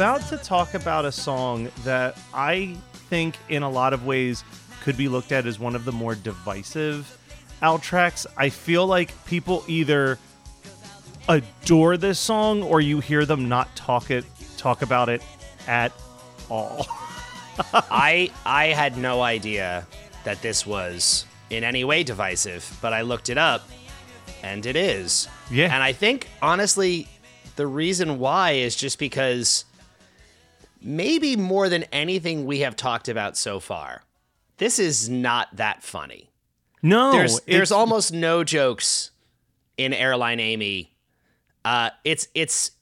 about to talk about a song that I think, in a lot of ways, could be looked at as one of the more divisive Al tracks. I feel like people either adore this song or you hear them not talk it talk about it at all. I I had no idea that this was in any way divisive, but I looked it up and it is. Yeah. And I think honestly the reason why is just because maybe more than anything we have talked about so far. This is not that funny. No, There's there's almost no jokes in Airline Amy. Uh it's it's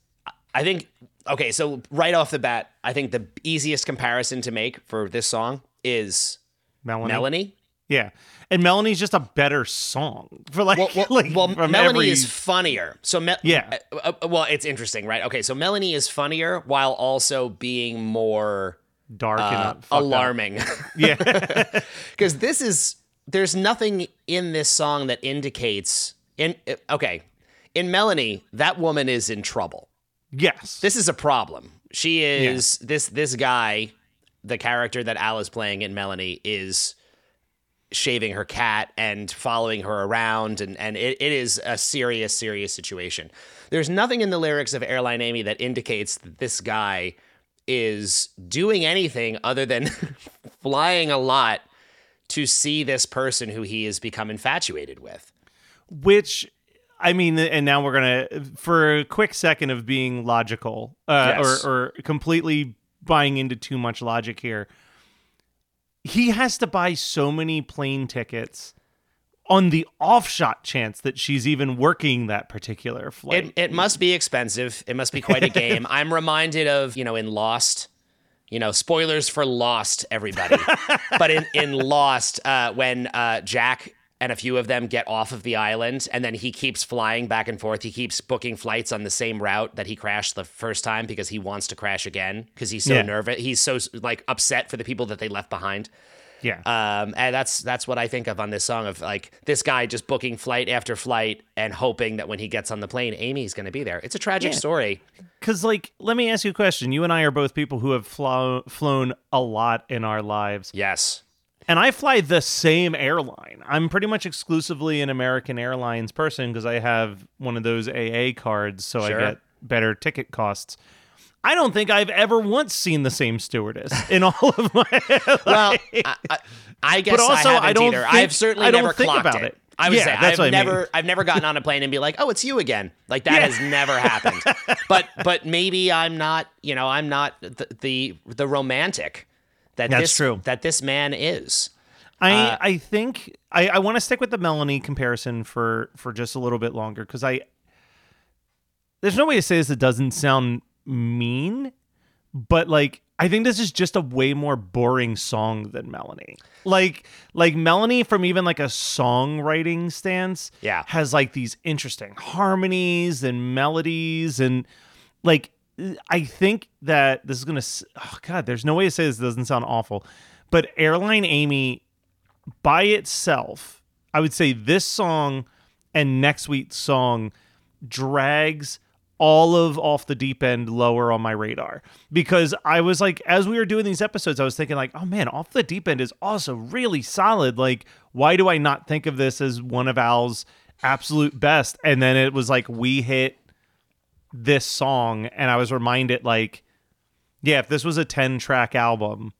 I think okay, so right off the bat, I think the easiest comparison to make for this song is Melanie. Melanie. Yeah, and Melanie's just a better song for like, Well, well, like well Melanie every- is funnier. So Me- Yeah. uh, uh, well, it's interesting, right? Okay, so Melanie is funnier while also being more dark and uh, not up. alarming. Yeah, because this is there's nothing in this song that indicates in uh, okay in Melanie that woman is in trouble. yes, This is a problem. She is this this guy, the character that Al is playing in Melanie is shaving her cat and following her around and and it, it is a serious serious situation. There's nothing in the lyrics of Airline Amy that indicates that this guy is doing anything other than flying a lot to see this person who he has become infatuated with. which I mean, and now we're gonna for a quick second of being logical uh, Yes. or or completely buying into too much logic here. He has to buy so many plane tickets on the offshot chance that she's even working that particular flight. It, it must be expensive. It must be quite a game. I'm reminded of, you know, in Lost, you know, spoilers for Lost, everybody. but in, in Lost, uh, when uh, Jack and a few of them get off of the island and then he keeps flying back and forth, he keeps booking flights on the same route that he crashed the first time because he wants to crash again because he's so Yeah. nervous. He's so like upset for the people that they left behind. yeah, Um, and that's that's what I think of on this song of like this guy just booking flight after flight and hoping that when he gets on the plane, Amy's going to be there. It's a tragic Yeah. story. Because, like, let me ask you a question. You and I are both people who have flo- flown a lot in our lives, Yes. And I fly the same airline. I'm pretty much exclusively an American Airlines person because I have one of those AA cards, so Sure. I get better ticket costs. I don't think I've ever once seen the same stewardess in all of my. Well, I, I, I guess also, I I don't either. think- I've certainly I don't never think clocked about it. it. I would yeah, say I've I mean. never I've never gotten on a plane and be like, "Oh, it's you again." Like that Yeah. has never happened. but but maybe I'm not, you know, I'm not the the, the romantic that That's this true. that this man is. I Uh, I think I, I want to stick with the Melanie comparison for for just a little bit longer because I there's no way to say this that doesn't sound mean, but like I think this is just a way more boring song than Melanie. Like like Melanie from even like a songwriting stance, Yeah. has like these interesting harmonies and melodies and like I think that this is gonna. Oh God, there's no way to say this doesn't sound awful, but Airline Amy by itself, I would say this song and next week's song drags all of off the deep end lower on my radar because I was like, as we were doing these episodes, I was thinking like, oh man, off the deep end is also really solid. Like, why do I not think of this as one of Al's absolute best? And then it was like we hit this song, and I was reminded like, yeah, if this was a ten track album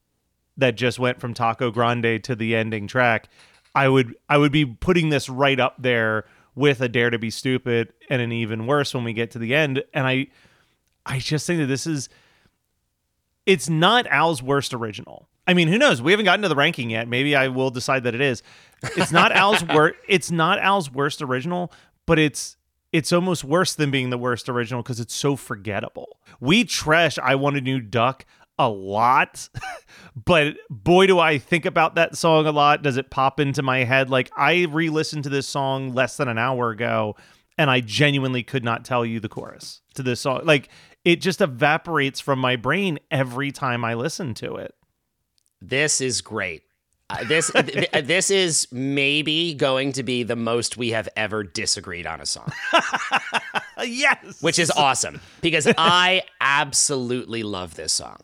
that just went from Taco Grande to the ending track, I would I would be putting this right up there with a Dare to Be Stupid and an even worse when we get to the end. And I I just think that this is it's not Al's worst original. I mean, who knows? We haven't gotten to the ranking yet. Maybe I will decide that it is. It's not Al's worst. It's not Al's worst original, but it's it's almost worse than being the worst original because it's so forgettable. We trash I Want a New Duck a lot, but boy, do I think about that song a lot. Does it pop into my head? Like, I re listened to this song less than an hour ago, and I genuinely could not tell you the chorus to this song. Like, it just evaporates from my brain every time I listen to it. This is great. Uh, this th- th- this is maybe going to be the most we have ever disagreed on a song, Uh, yes. which is awesome because I absolutely love this song.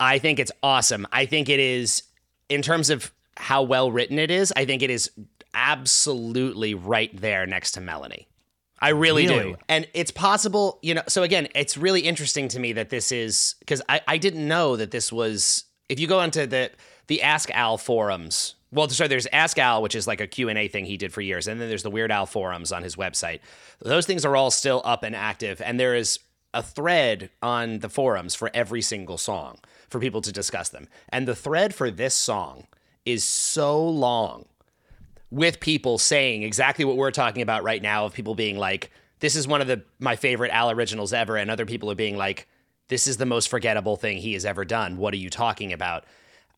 I think it's awesome. I think it is in terms of how well written it is. I think it is absolutely right there next to Melanie. I really, Really? do. And it's possible, you know, so again, it's really interesting to me that this is because I, I didn't know that this was if you go onto the the Ask Al forums. Well, sorry, there's Ask Al, which is like a Q&A thing he did for years, and then there's the Weird Al forums on his website. Those things are all still up and active, and there is a thread on the forums for every single song for people to discuss them. And the thread for this song is so long with people saying exactly what we're talking about right now of people being like this is one of the my favorite Al originals ever and other people are being like this is the most forgettable thing he has ever done what are you talking about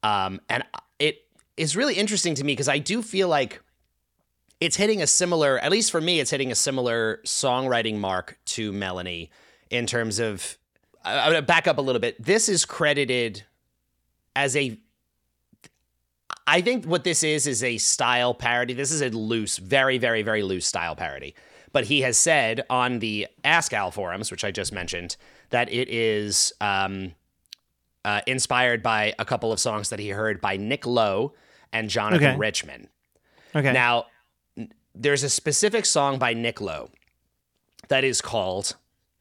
um, and it is really interesting to me because I do feel like it's hitting a similar at least for me it's hitting a similar songwriting mark to Melanie in terms of I'm gonna back up a little bit this is credited as a I think what this is is a style parody. This is a loose, very, very, very loose style parody. But he has said on the Ask Al forums, which I just mentioned, that it is um, uh, inspired by a couple of songs that he heard by Nick Lowe and Jonathan Okay. Richman. okay. Now, there's a specific song by Nick Lowe that is called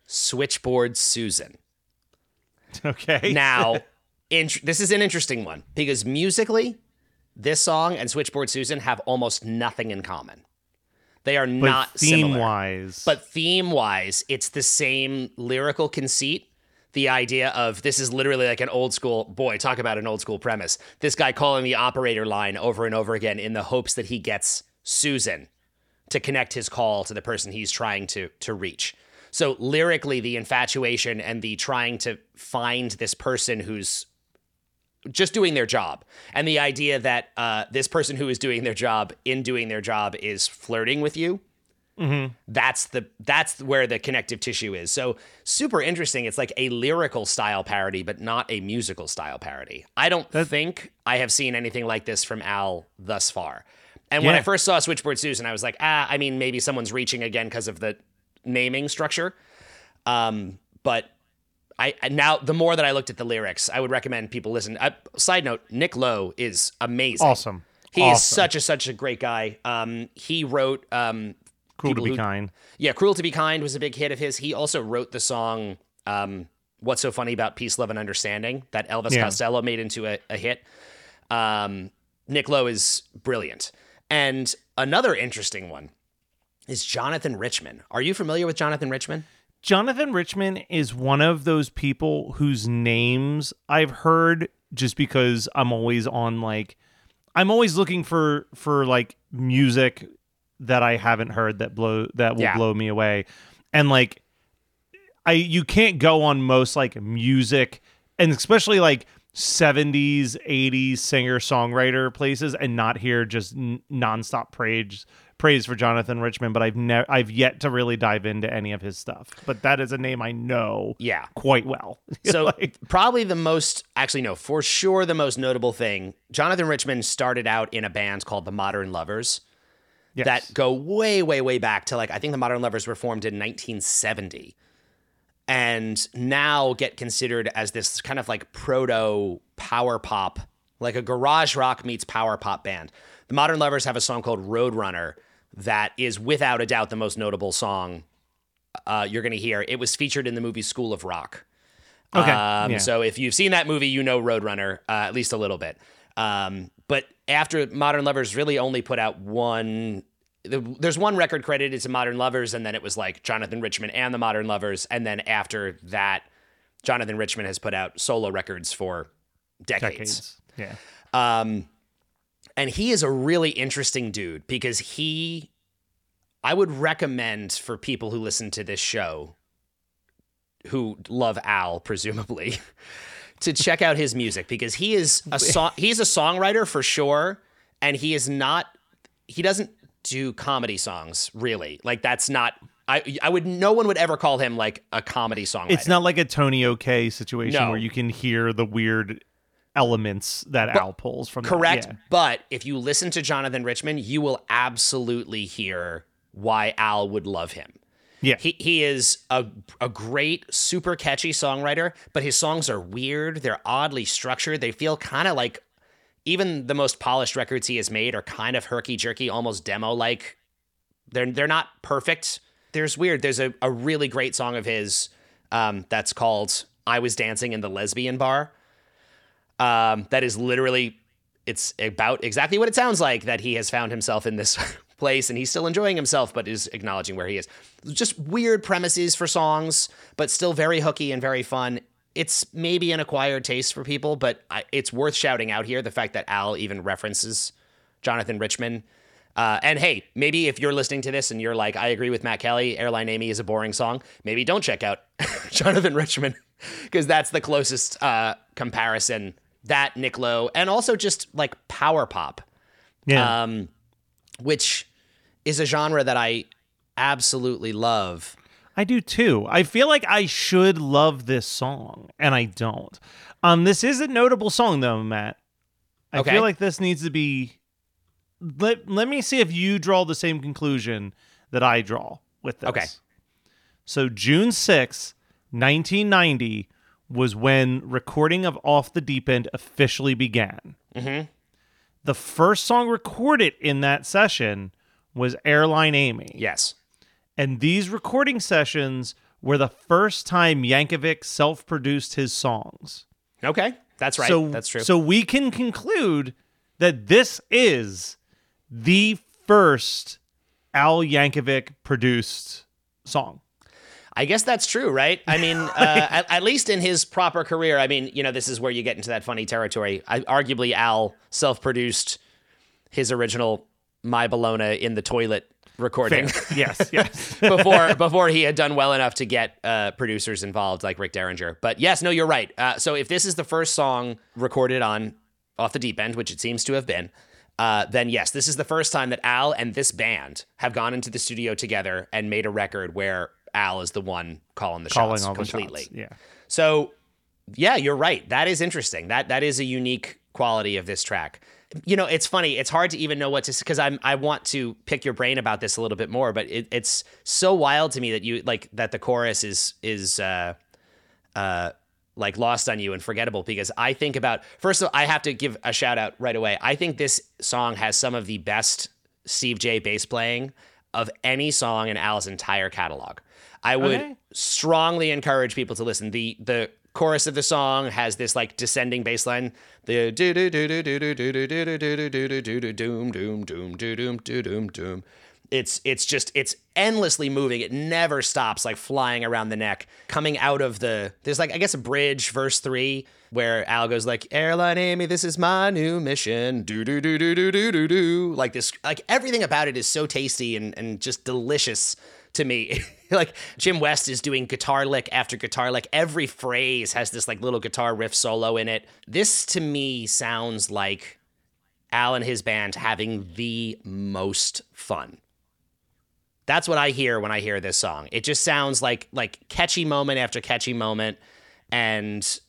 Switchboard Susan. okay. Now, this is an interesting one because musically, this song and Switchboard Susan have almost nothing in common. They are but not theme similar. wise. But theme wise, it's the same lyrical conceit. The idea of this is literally like an old school boy, talk about an old school premise. This guy calling the operator line over and over again in the hopes that he gets Susan to connect his call to the person he's trying to to reach. So lyrically, the infatuation and the trying to find this person who's just doing their job, and the idea that uh, this person who is doing their job in doing their job is flirting with you that's the that's where the connective tissue is so super interesting it's like a lyrical style parody but not a musical style parody i don't think i have seen anything like this from al thus far and when i first saw switchboard susan i was like ah i mean maybe someone's reaching again because of the naming structure um but I now the more that I looked at the lyrics, I would recommend people listen. Uh, side note: Nick Lowe is amazing. awesome. He is such a such a great guy. Um, he wrote um, Cool to be who- kind. yeah, "Cruel to Be Kind" was a big hit of his. He also wrote the song um, "What's So Funny About Peace, Love, and Understanding" that Elvis Yeah. Costello made into a, a hit. Um, Nick Lowe is brilliant, and another interesting one is Jonathan Richman. Are you familiar with Jonathan Richman? Jonathan Richman is one of those people whose names I've heard just because I'm always on like I'm always looking for for like music that I haven't heard that blow that will Yeah. blow me away. And like I you can't go on most like music and especially like 70s, 80s singer songwriter places and not hear just n- nonstop praise praise for Jonathan Richman, but I've never I've yet to really dive into any of his stuff. But that is a name I know Yeah. quite well. So Like, probably the most, actually no, for sure the most notable thing. Jonathan Richman started out in a band called the Modern Lovers yes. that go way, way, way back to like I think the Modern Lovers were formed in 1970, and now get considered as this kind of like proto power pop, like a garage rock meets power pop band. The Modern Lovers have a song called Roadrunner that is without a doubt the most notable song uh, you're going to hear. It was featured in the movie School of Rock. Okay, Um, yeah. So if you've seen that movie, you know Roadrunner uh, at least a little bit. Um, but after Modern Lovers really only put out one, there's one record credited to Modern Lovers, and then it was like Jonathan Richman and the Modern Lovers, and then after that, Jonathan Richman has put out solo records for decades. decades. Yeah. Um, and he is a really interesting dude because he, I would recommend for people who listen to this show, who love Al, presumably, to check out his music because he is a song. He's a songwriter for sure, and he is not. He doesn't do comedy songs really. Like that's not. I I would. No one would ever call him like a comedy songwriter. It's not like a Tony OK situation No. where you can hear the weird elements that Al pulls from. that. Correct. Yeah. But if you listen to Jonathan Richman, you will absolutely hear why Al would love him. Yeah. He, he is a, a great, super catchy songwriter, but his songs are weird. They're oddly structured. They feel kind of like even the most polished records he has made are kind of herky jerky, almost demo like. They're, they're not perfect. There's weird. There's a, a really great song of his um, that's called I Was Dancing in the Lesbian Bar um, that is literally it's about exactly what it sounds like that he has found himself in this place and he's still enjoying himself but is acknowledging where he is just weird premises for songs but still very hooky and very fun it's maybe an acquired taste for people but I, it's worth shouting out here the fact that al even references jonathan richman uh, and hey, maybe if you're listening to this and you're like, I agree with Matt Kelly, Airline Amy is a boring song, maybe don't check out Jonathan Richman because that's the closest uh, comparison. That Nick Lowe, and also just like power pop, Yeah. um, which is a genre that I absolutely love. I do too. I feel like I should love this song, and I don't. Um, this is a notable song though, Matt. I Okay. feel like this needs to be. Let Let me see if you draw the same conclusion that I draw with this. Okay. So June sixth, nineteen ninety, was when recording of Off the Deep End officially began. Mhm. The first song recorded in that session was Airline Amy. Yes. And these recording sessions were the first time Yankovic self produced his songs. Okay, that's right. So that's true. So we can conclude that this is the first Al Yankovic produced song. I guess that's true, right? I mean, uh, at, at least in his proper career. I mean, you know, this is where you get into that funny territory. I, arguably, Al self-produced his original "My Bologna" in the toilet recording yes, yes. before before he had done well enough to get uh, producers involved, like Rick Derringer. But yes, no, you're right. Uh, so if this is the first song recorded on "Off the Deep End," which it seems to have been. Uh, then yes, this is the first time that Al and this band have gone into the studio together and made a record where Al is the one calling the Calling shots completely. shots. Yeah. So, yeah, you're right. That is interesting. That that is a unique quality of this track. You know, it's funny. It's hard to even know what to say, because I'm I want to pick your brain about this a little bit more, but it, it's so wild to me that you like that the chorus is is uh uh like lost on you and forgettable because I think about first of all, I have to give a shout out right away. I think this song has some of the best Steve Jay bass playing of any song in Al's entire catalog. I would Okay. strongly encourage people to listen. The the chorus of the song has this like descending bass line. The do do do do do do do do do do do do do do do doom doom doom do doom do doom doom. It's it's just it's endlessly moving. It never stops, like flying around the neck. Coming out of the there's like I guess a bridge, verse three, where Al goes like, "Airline Amy, this is my new mission." Do do do do do do do do. Like this, like everything about it is so tasty and and just delicious to me. like Jim West is doing guitar lick after guitar lick. Every phrase has this like little guitar riff solo in it. This to me sounds like Al and his band having the most fun. That's what I hear when I hear this song. It just sounds like like catchy moment after catchy moment and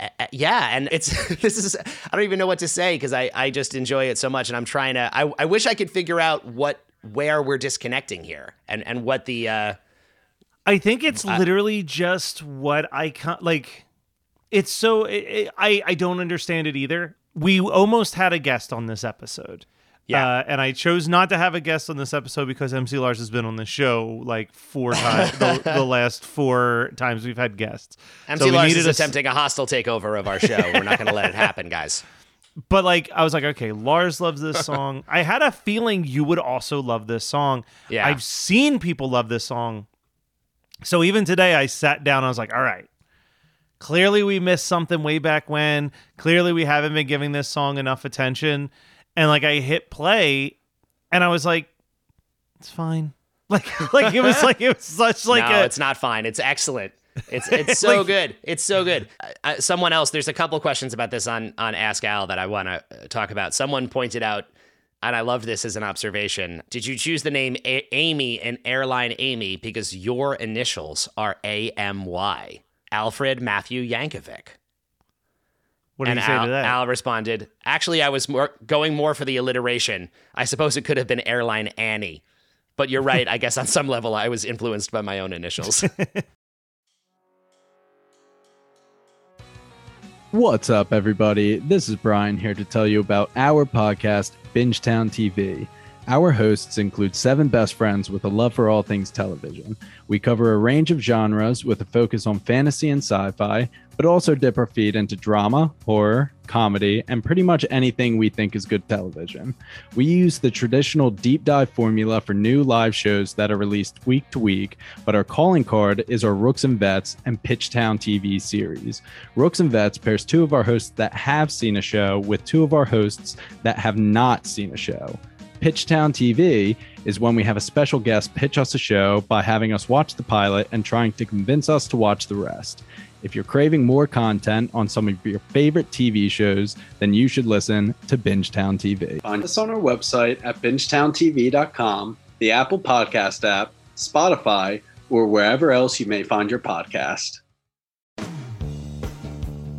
uh, yeah, and it's this is I don't even know what to say because I I just enjoy it so much and I'm trying to I I wish I could figure out what where we're disconnecting here and and what the uh I think it's literally just what I can like. It's so it, it- I I don't understand it either. We almost had a guest on this episode. Yeah. Uh, and I chose not to have a guest on this episode because MC Lars has been on the show like four times, the, the last four times we've had guests. MC So Lars is a attempting a hostile takeover of our show. We're not going to let it happen, guys. But like, I was like, okay, Lars loves this song. I had a feeling you would also love this song. Yeah. I've seen people love this song. So even today, I sat down. I was like, all right. Clearly, we missed something way back when. Clearly, we haven't been giving this song enough attention. And like, I hit play, and I was like, it's fine. Like, like it was like it was such like no, a it's not fine. It's excellent. It's it's so Like- good. It's so good. Uh, uh, someone else. There's a couple questions about this on on Ask Al that I want to talk about. Someone pointed out, and I loved this as an observation. Did you choose the name A- Amy and Airline Amy because your initials are A M Y? Alfred Matthew Yankovic. what do and you say Al, to that? Al responded, "Actually, I was more going more for the alliteration. I suppose it could have been Airline Annie." But you're right. I guess on some level, I was influenced by my own initials. What's up, everybody? This is Brian here to tell you about our podcast, Bingetown TV. Our hosts include seven best friends with a love for all things television. We cover a range of genres with a focus on fantasy and sci fi, but also dip our feet into drama, horror, comedy, and pretty much anything we think is good television. We use the traditional deep dive formula for new live shows that are released week to week, but our calling card is our Rooks and Vets and Pitchtown TV series. Rooks and Vets pairs two of our hosts that have seen a show with two of our hosts that have not seen a show. Pitchtown TV is when we have a special guest pitch us a show by having us watch the pilot and trying to convince us to watch the rest. If you're craving more content on some of your favorite TV shows, then you should listen to Bingetown TV. Find us on our website at bingetowntv.com, the Apple Podcast app, Spotify, or wherever else you may find your podcast.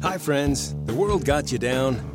Hi, friends. The world got you down.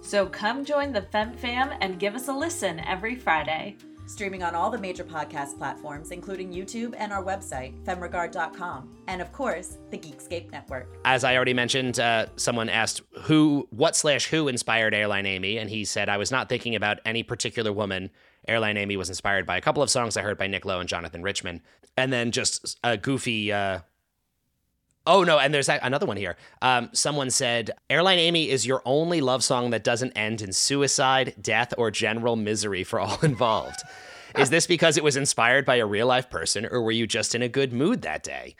So come join the Fem Fam and give us a listen every Friday. Streaming on all the major podcast platforms, including YouTube and our website, femregard.com, and of course, the Geekscape Network. As I already mentioned, uh, someone asked who, what slash who inspired Airline Amy, and he said I was not thinking about any particular woman. Airline Amy was inspired by a couple of songs I heard by Nick Lowe and Jonathan Richman, and then just a goofy. Uh, Oh no, and there's another one here. Um, someone said, "Airline Amy is your only love song that doesn't end in suicide, death, or general misery for all involved." is this because it was inspired by a real life person, or were you just in a good mood that day?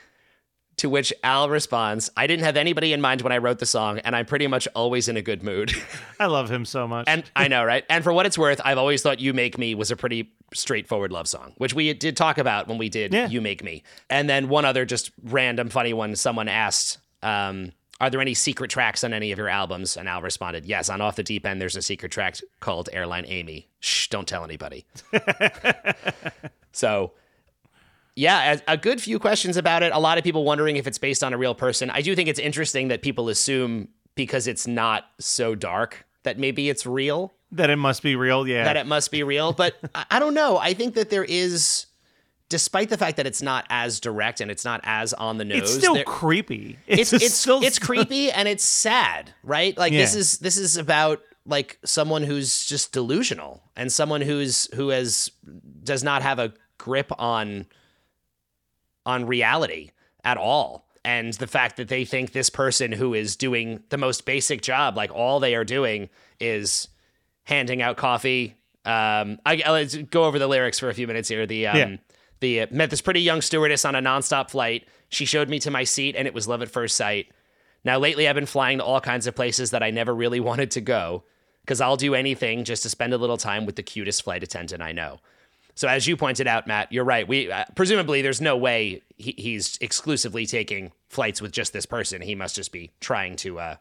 To which Al responds, "I didn't have anybody in mind when I wrote the song, and I'm pretty much always in a good mood." I love him so much. and I know, right? And for what it's worth, I've always thought "You Make Me" was a pretty straightforward love song, which we did talk about when we did Yeah. You Make Me. And then one other just random funny one someone asked, um, are there any secret tracks on any of your albums? And Al responded, yes, on Off the Deep End, there's a secret track called Airline Amy. Shh, don't tell anybody. so, yeah, a, a good few questions about it. A lot of people wondering if it's based on a real person. I do think it's interesting that people assume because it's not so dark that maybe it's real That it must be real. Yeah. that it must be real. But I don't know. I think that there is, despite the fact that it's not as direct and it's not as on the nose, it's still there- creepy. it's just it's still it's creepy and it's sad, right? Like this is this is about like someone who's just delusional and someone who's who has does not have a grip on on reality at all. And the fact that they think this person who is doing the most basic job, like all they are doing is handing out coffee. Um, I, I- let's go over the lyrics for a few minutes here. The um, Yeah. the uh, met this pretty young stewardess on a nonstop flight. She showed me to my seat, and it was love at first sight. Now lately, I've been flying to all kinds of places that I never really wanted to go, because I'll do anything just to spend a little time with the cutest flight attendant I know. So as you pointed out, Matt, you're right. We uh, presumably there's no way he, he's exclusively taking flights with just this person. He must just be trying to uh,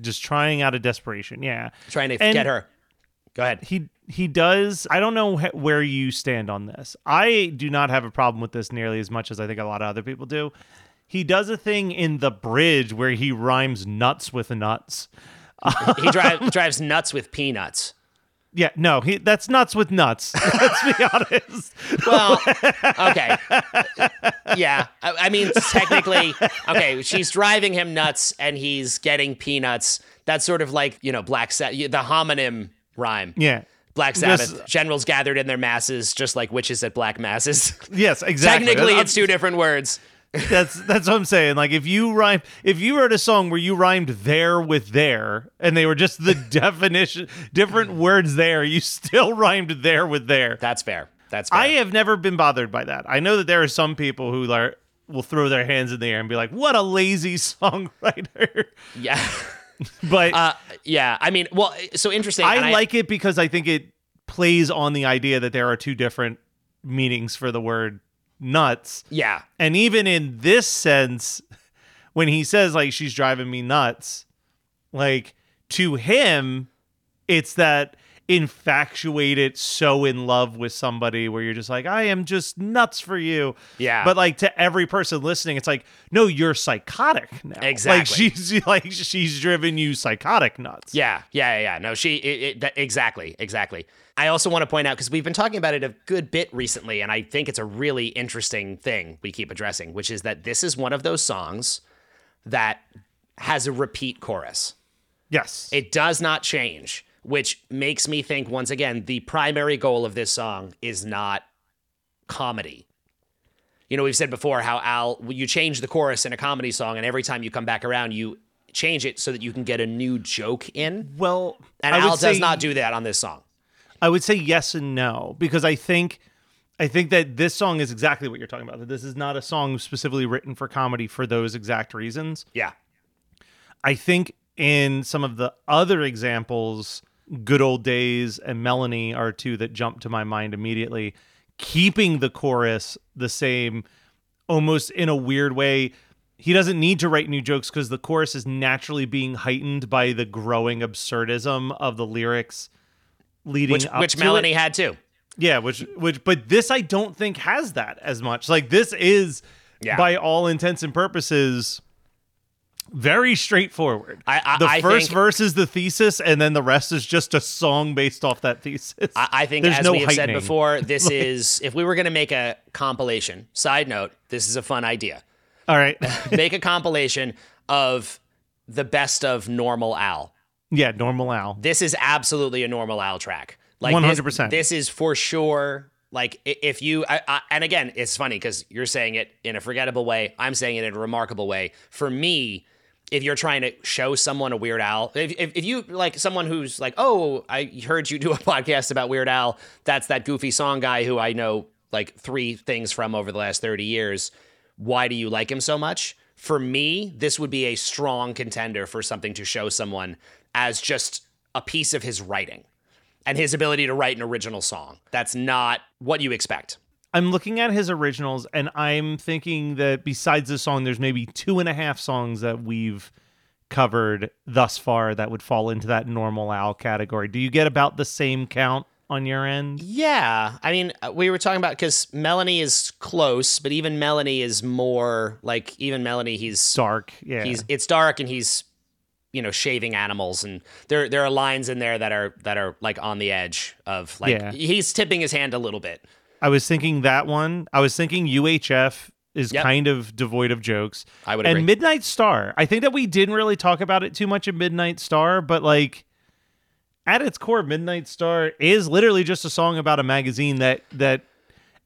just trying out of desperation. Yeah. trying to And- get her. Go ahead. he he does i don't know wh- where you stand on this i do not have a problem with this nearly as much as i think a lot of other people do he does a thing in the bridge where he rhymes nuts with nuts he drive, drives nuts with peanuts. Yeah no he that's nuts with nuts let's be honest Well, okay. Yeah. I, I mean, technically, okay, she's driving him nuts and he's getting peanuts. That's sort of like, you know, Black Sabbath, the homonym rhyme. yeah Black Sabbath. Generals gathered in their masses, just like witches at black masses. yes exactly Technically, it's two different words. That's that's what i'm saying like if you rhyme if you wrote a song where you rhymed there with there and they were just the definition different words there you still rhymed there with there That's fair. That's fair. I have never been bothered by that. I know that there are some people who are, will throw their hands in the air and be like, "What a lazy songwriter." yeah. But Uh, yeah. I mean, well, so interesting. I like it because I think it plays on the idea that there are two different meanings for the word nuts. Yeah. And even in this sense, when he says like she's driving me nuts, like to him, it's that infatuated, so in love with somebody where you're just like, I am just nuts for you. Yeah. But like to every person listening, it's like, no, you're psychotic now. Exactly. Like she's like she's driven you psychotic nuts. Yeah, yeah, yeah. No, she it, it, that, exactly, exactly. I also want to point out because we've been talking about it a good bit recently, and I think it's a really interesting thing we keep addressing, which is that this is one of those songs that has a repeat chorus. Yes. It does not change, which makes me think once again the primary goal of this song is not comedy. You know, we've said before how Al you change the chorus in a comedy song, and every time you come back around, you change it so that you can get a new joke in. well, And I Al does not do that on this song. I would say yes and no because I think I think that this song is exactly what you're talking about. That this is not a song specifically written for comedy for those exact reasons. Yeah. I think in some of the other examples, Good Old Days and Melanie are two that jump to my mind immediately. Keeping the chorus the same, almost in a weird way. He doesn't need to write new jokes because the chorus is naturally being heightened by the growing absurdism of the lyrics leading Which up which to Melanie it. had too. Yeah, which which but this I don't think has that as much. Like this is Yeah. by all intents and purposes very straightforward. I- I- the I first think- verse is the thesis and then the rest is just a song based off that thesis. I, I think There's as no we have said before, this is if we were going to make a compilation. Side note: This is a fun idea. All right. Make a compilation of the best of normal Al. yeah, normal Al. This is absolutely a normal Al track. Like 100%. This is for sure. Like if you, I, I, and again, it's funny because you're saying it in a forgettable way. I'm saying it in a remarkable way. For me, if you're trying to show someone a Weird Al, if, if, if you like someone who's like, oh, I heard you do a podcast about Weird Al, that's that goofy song guy who I know like three things from over the last 30 years. Why do you like him so much? For me, this would be a strong contender for something to show someone as just a piece of his writing. and his ability to write an original song. That's not what you expect. I'm looking at his originals and I'm thinking that besides this song, there's maybe two and a half songs that we've covered thus far that would fall into that normal Al category. Do you get about the same count on your end? Yeah, I mean, uh, we were talking about because Melanie is close, but even Melanie is more like even Melanie. He's Dark, yeah. He's it's dark and he's you know shaving animals and there there are lines in there that are that are like on the edge of like Yeah. he's tipping his hand a little bit. I was thinking that one. I was thinking UHF is Yep. kind of devoid of jokes. I would and agree. Midnight Star. I think that we didn't really talk about it too much in Midnight Star, but like at its core, Midnight Star is literally just a song about a magazine that that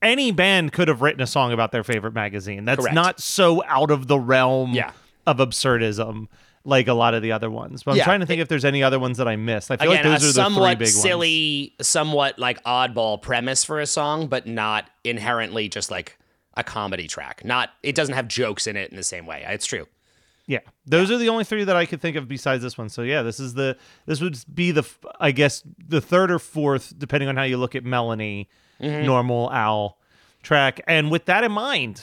any band could have written a song about their favorite magazine. That's Correct. not so out of the realm Yeah. of absurdism like a lot of the other ones. But I'm Yeah. trying to think if there's any other ones that I missed. I feel Again, like those are the three big ones. silly, somewhat like oddball premise for a song, but not inherently just like a comedy track. Not it doesn't have jokes in it in the same way. It's true. Yeah, those are the only three that I could think of besides this one. So yeah, this is the this would be the I guess the third or fourth, depending on how you look at Melanie, Mm-hmm. normal Al track. And with that in mind,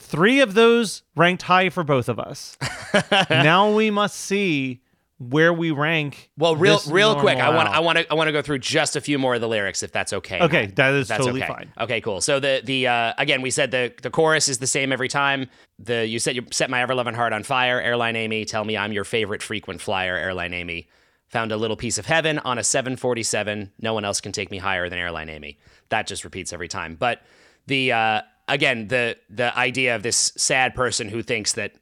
three of those ranked high for both of us. now we must see where we rank. Well, real real quick, I want I want to I want to go through just a few more of the lyrics if that's okay. Okay, that is That's totally okay. fine. Okay, cool. So the the uh, again, we said the the chorus is the same every time. The you set you set my ever loving heart on fire. Airline Amy, tell me I'm your favorite frequent flyer. Airline Amy, found a little piece of heaven on a 747. No one else can take me higher than Airline Amy. That just repeats every time. But the uh, again the the idea of this sad person who thinks that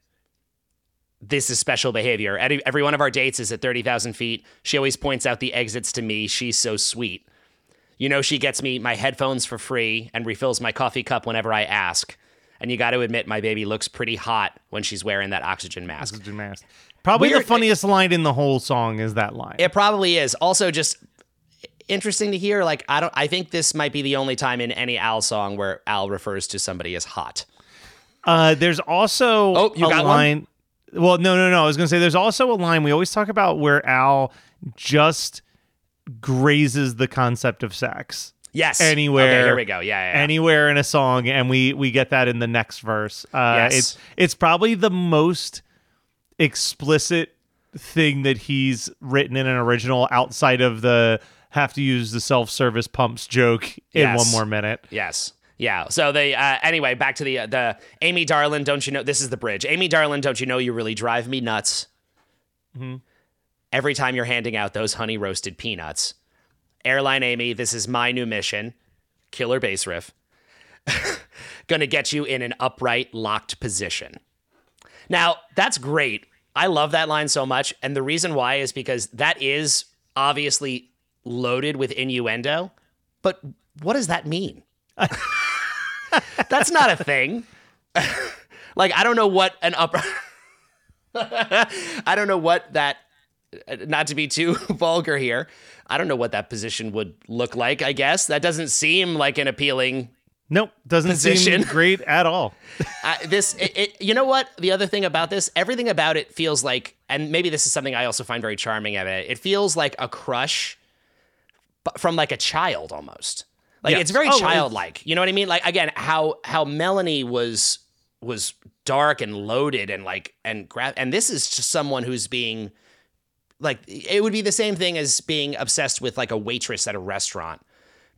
this is special behavior. Every, every one of our dates is at 30,000 feet. She always points out the exits to me. She's so sweet. You know, she gets me my headphones for free and refills my coffee cup whenever I ask. And you got to admit, my baby looks pretty hot when she's wearing that oxygen mask. Oxygen mask. Probably Weird- the funniest line in the whole song is that line. It probably is. Also, just interesting to hear. Like, I don't. I think this might be the only time in any Al song where Al refers to somebody as hot. Uh, there's also Oh, you a got one? line. Well, no, no, no. I was gonna say there's also a line we always talk about where Al just grazes the concept of sex Yes. anywhere. Okay, here we go. Yeah, yeah. yeah. Anywhere in a song, and we we get that in the next verse. Uh, Yes. It's it's probably the most explicit thing that he's written in an original outside of the have to use the self-service pumps joke in Yes. one more minute. Yes. Yeah. So they uh, anyway back to the uh, the Amy Darlin. Don't you know this is the bridge? Amy Darlin. Don't you know you really drive me nuts? Every time you're handing out those honey roasted peanuts. Airline Amy. This is my new mission. Killer bass riff. Gonna get you in an upright, locked position. Now that's great. I love that line so much, and the reason why is because that is obviously loaded with innuendo. But what does that mean? That's not a thing. like I don't know what an upper I don't know what that not to be too vulgar here. I don't know what that position would look like, I guess. That doesn't seem like an appealing Nope, doesn't Position. seem great at all. uh, this it, it, you know what the other thing about this everything about it feels like and maybe this is something i also find very charming of it it feels like a crush but from like a child almost. Like Yes. it's very Oh, childlike. You know what i mean? Like again how how melanie was was dark and loaded and like and gra- and this is just someone who's being like it would be the same thing as being obsessed with like a waitress at a restaurant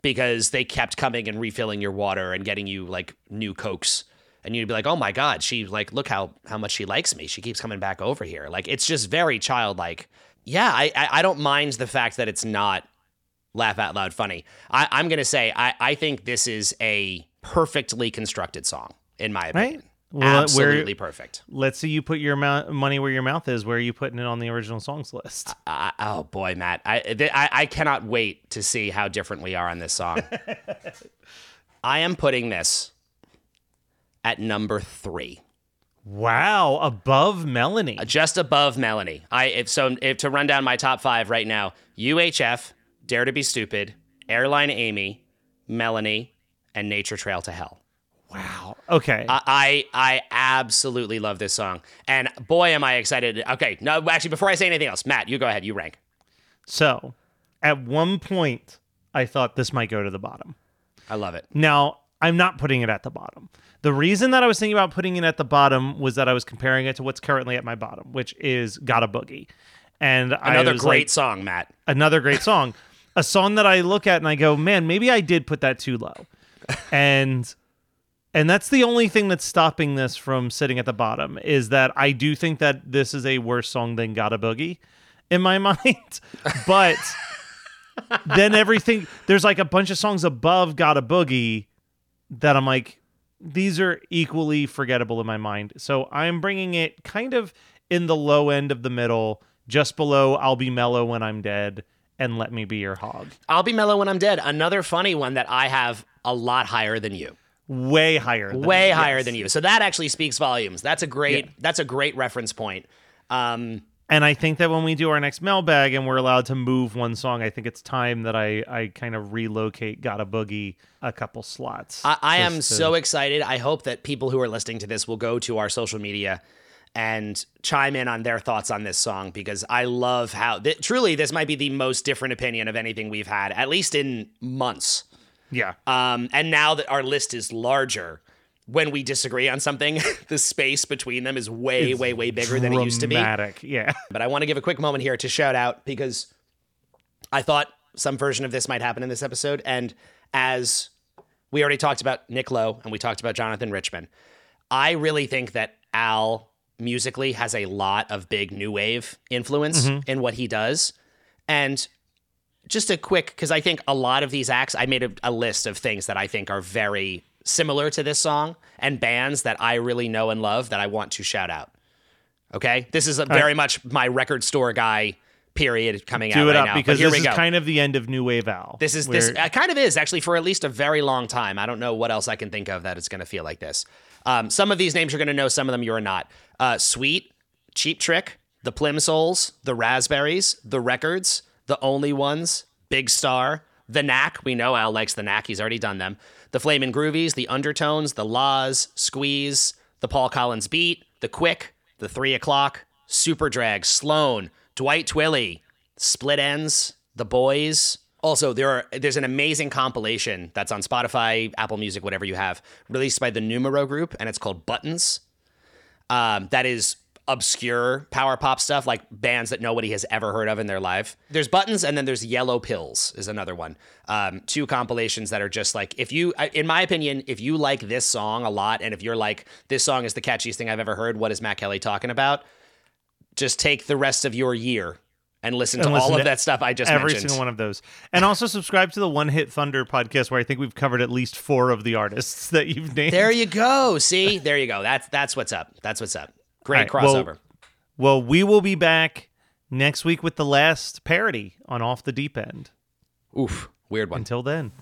because they kept coming and refilling your water and getting you like new cokes. And you'd be like oh my god she like look how how much she likes me. She keeps coming back over here. Like it's just very childlike. Yeah i i, I don't mind the fact that it's not laugh out loud funny I, i'm gonna say I, I think this is a perfectly constructed song in my opinion Well, where- absolutely perfect Let's see you put your mou- money where your mouth is. Where are you putting it on the original songs list? I, oh boy, Matt, I, th- I I cannot wait to see how different we are on this song. I am putting this at number three, Wow, above Melanie. just above Melanie. I if so if to run down my top five right now: UHF, Dare to Be Stupid, Airline Amy, Melanie, and Nature Trail to Hell. Wow. Okay. I, I I absolutely love this song, and boy, am I excited! Okay, no, actually, before I say anything else, Matt, you go ahead. You rank. so, at one point I thought this might go to the bottom. I love it. Now, I'm not putting it at the bottom. The reason that I was thinking about putting it at the bottom was that I was comparing it to what's currently at my bottom, which is Gotta Boogie. And I Another great like, song, Matt. another great song. A song that I look at and I go, man, maybe I did put that too low. And and that's the only thing that's stopping this from sitting at the bottom is that I do think that this is a worse song than Gotta Boogie in my mind. But then everything there's like a bunch of songs above Gotta Boogie that I'm like, these are equally forgettable in my mind. So I'm bringing it kind of in the low end of the middle, just below I'll Be Mellow When I'm Dead and Let Me Be Your Hog. I'll be mellow when I'm dead. Another funny one that I have a lot higher than you. Way higher. Than Way me, higher yes. than you. So that actually speaks volumes. That's a great Yeah. that's a great reference point. Um And I think that when we do our next mailbag and we're allowed to move one song, I think it's time that I, I kind of relocate Gotta Boogie a couple slots. I, I am to- so excited. I hope that people who are listening to this will go to our social media and chime in on their thoughts on this song because I love how th- truly this might be the most different opinion of anything we've had, at least in months. Yeah. Um, and now that our list is larger, when we disagree on something, the space between them is way, way, way bigger than it used to be. Dramatic, Yeah. But I want to give a quick moment here to shout out because I thought some version of this might happen in this episode. And as we already talked about Nick Lowe and we talked about Jonathan Richman, I really think that Al musically has a lot of big new wave influence in what he does. And just a quick, because I think a lot of these acts, I made a, a list of things that I think are very similar to this song and bands that I really know and love that I want to shout out. Okay, this is a very much my record store guy period coming out Do it right up now. because but here this we is go. kind of the end of New Wave Al. This is this uh, kind of is actually for at least a very long time. I don't know what else I can think of that it's going to feel like this. Um, some of these names you're going to know, some of them you're not. Uh, Sweet, Cheap Trick, the Plimsouls, the Raspberries, the Records, the Only Ones, Big Star, the Knack. We know Al likes the Knack. He's already done them. The Flamin' Groovies, the Undertones, the Laws, Squeeze, the Paul Collins Beat, the Quick, the Three O'clock, Superdrag, Sloan, Dwight Twilley, Split Ends, The Boys. Also, there are there's an amazing compilation that's on Spotify, Apple Music, whatever you have, released by the Numero Group, and it's called Buttons. Um, that is obscure power pop stuff, like bands that nobody has ever heard of in their life. There's Buttons, and then there's Yellow Pills is another one. Um, two compilations that are just like if you, in my opinion, if you like this song a lot, and if you're like this song is the catchiest thing I've ever heard, what is Matt Kelly talking about? Just take the rest of your year and listen to listen all of to that stuff I just every mentioned. single one of those. And also subscribe to the One Hit Thunder podcast where I think we've covered at least four of the artists that you've named. There you go. See, there you go. That's that's what's up. That's what's up. Great right, well- crossover. Well, we will be back next week with the last parody on Off the Deep End. Oof, weird one. Until then.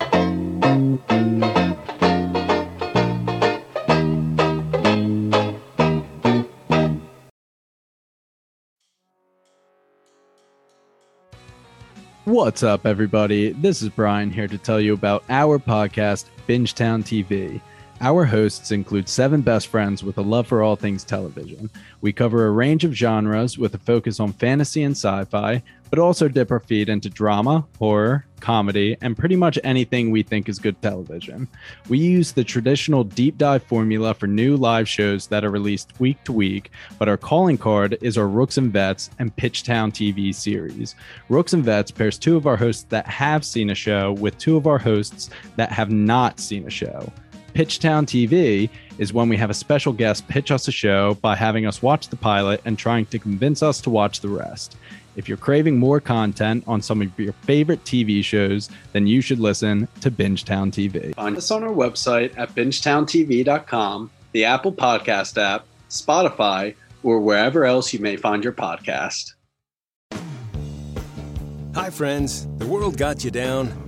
What's up, everybody? This is Brian here to tell you about our podcast, Bingetown TV. Our hosts include seven best friends with a love for all things television. We cover a range of genres with a focus on fantasy and sci fi, but also dip our feet into drama, horror, comedy, and pretty much anything we think is good television. We use the traditional deep dive formula for new live shows that are released week to week, but our calling card is our Rooks and Vets and Pitchtown TV series. Rooks and Vets pairs two of our hosts that have seen a show with two of our hosts that have not seen a show. Pitchtown TV is when we have a special guest pitch us a show by having us watch the pilot and trying to convince us to watch the rest. If you're craving more content on some of your favorite TV shows, then you should listen to Bingetown TV. Find us on our website at bingetowntv.com, the Apple Podcast app, Spotify, or wherever else you may find your podcast. Hi, friends. The world got you down.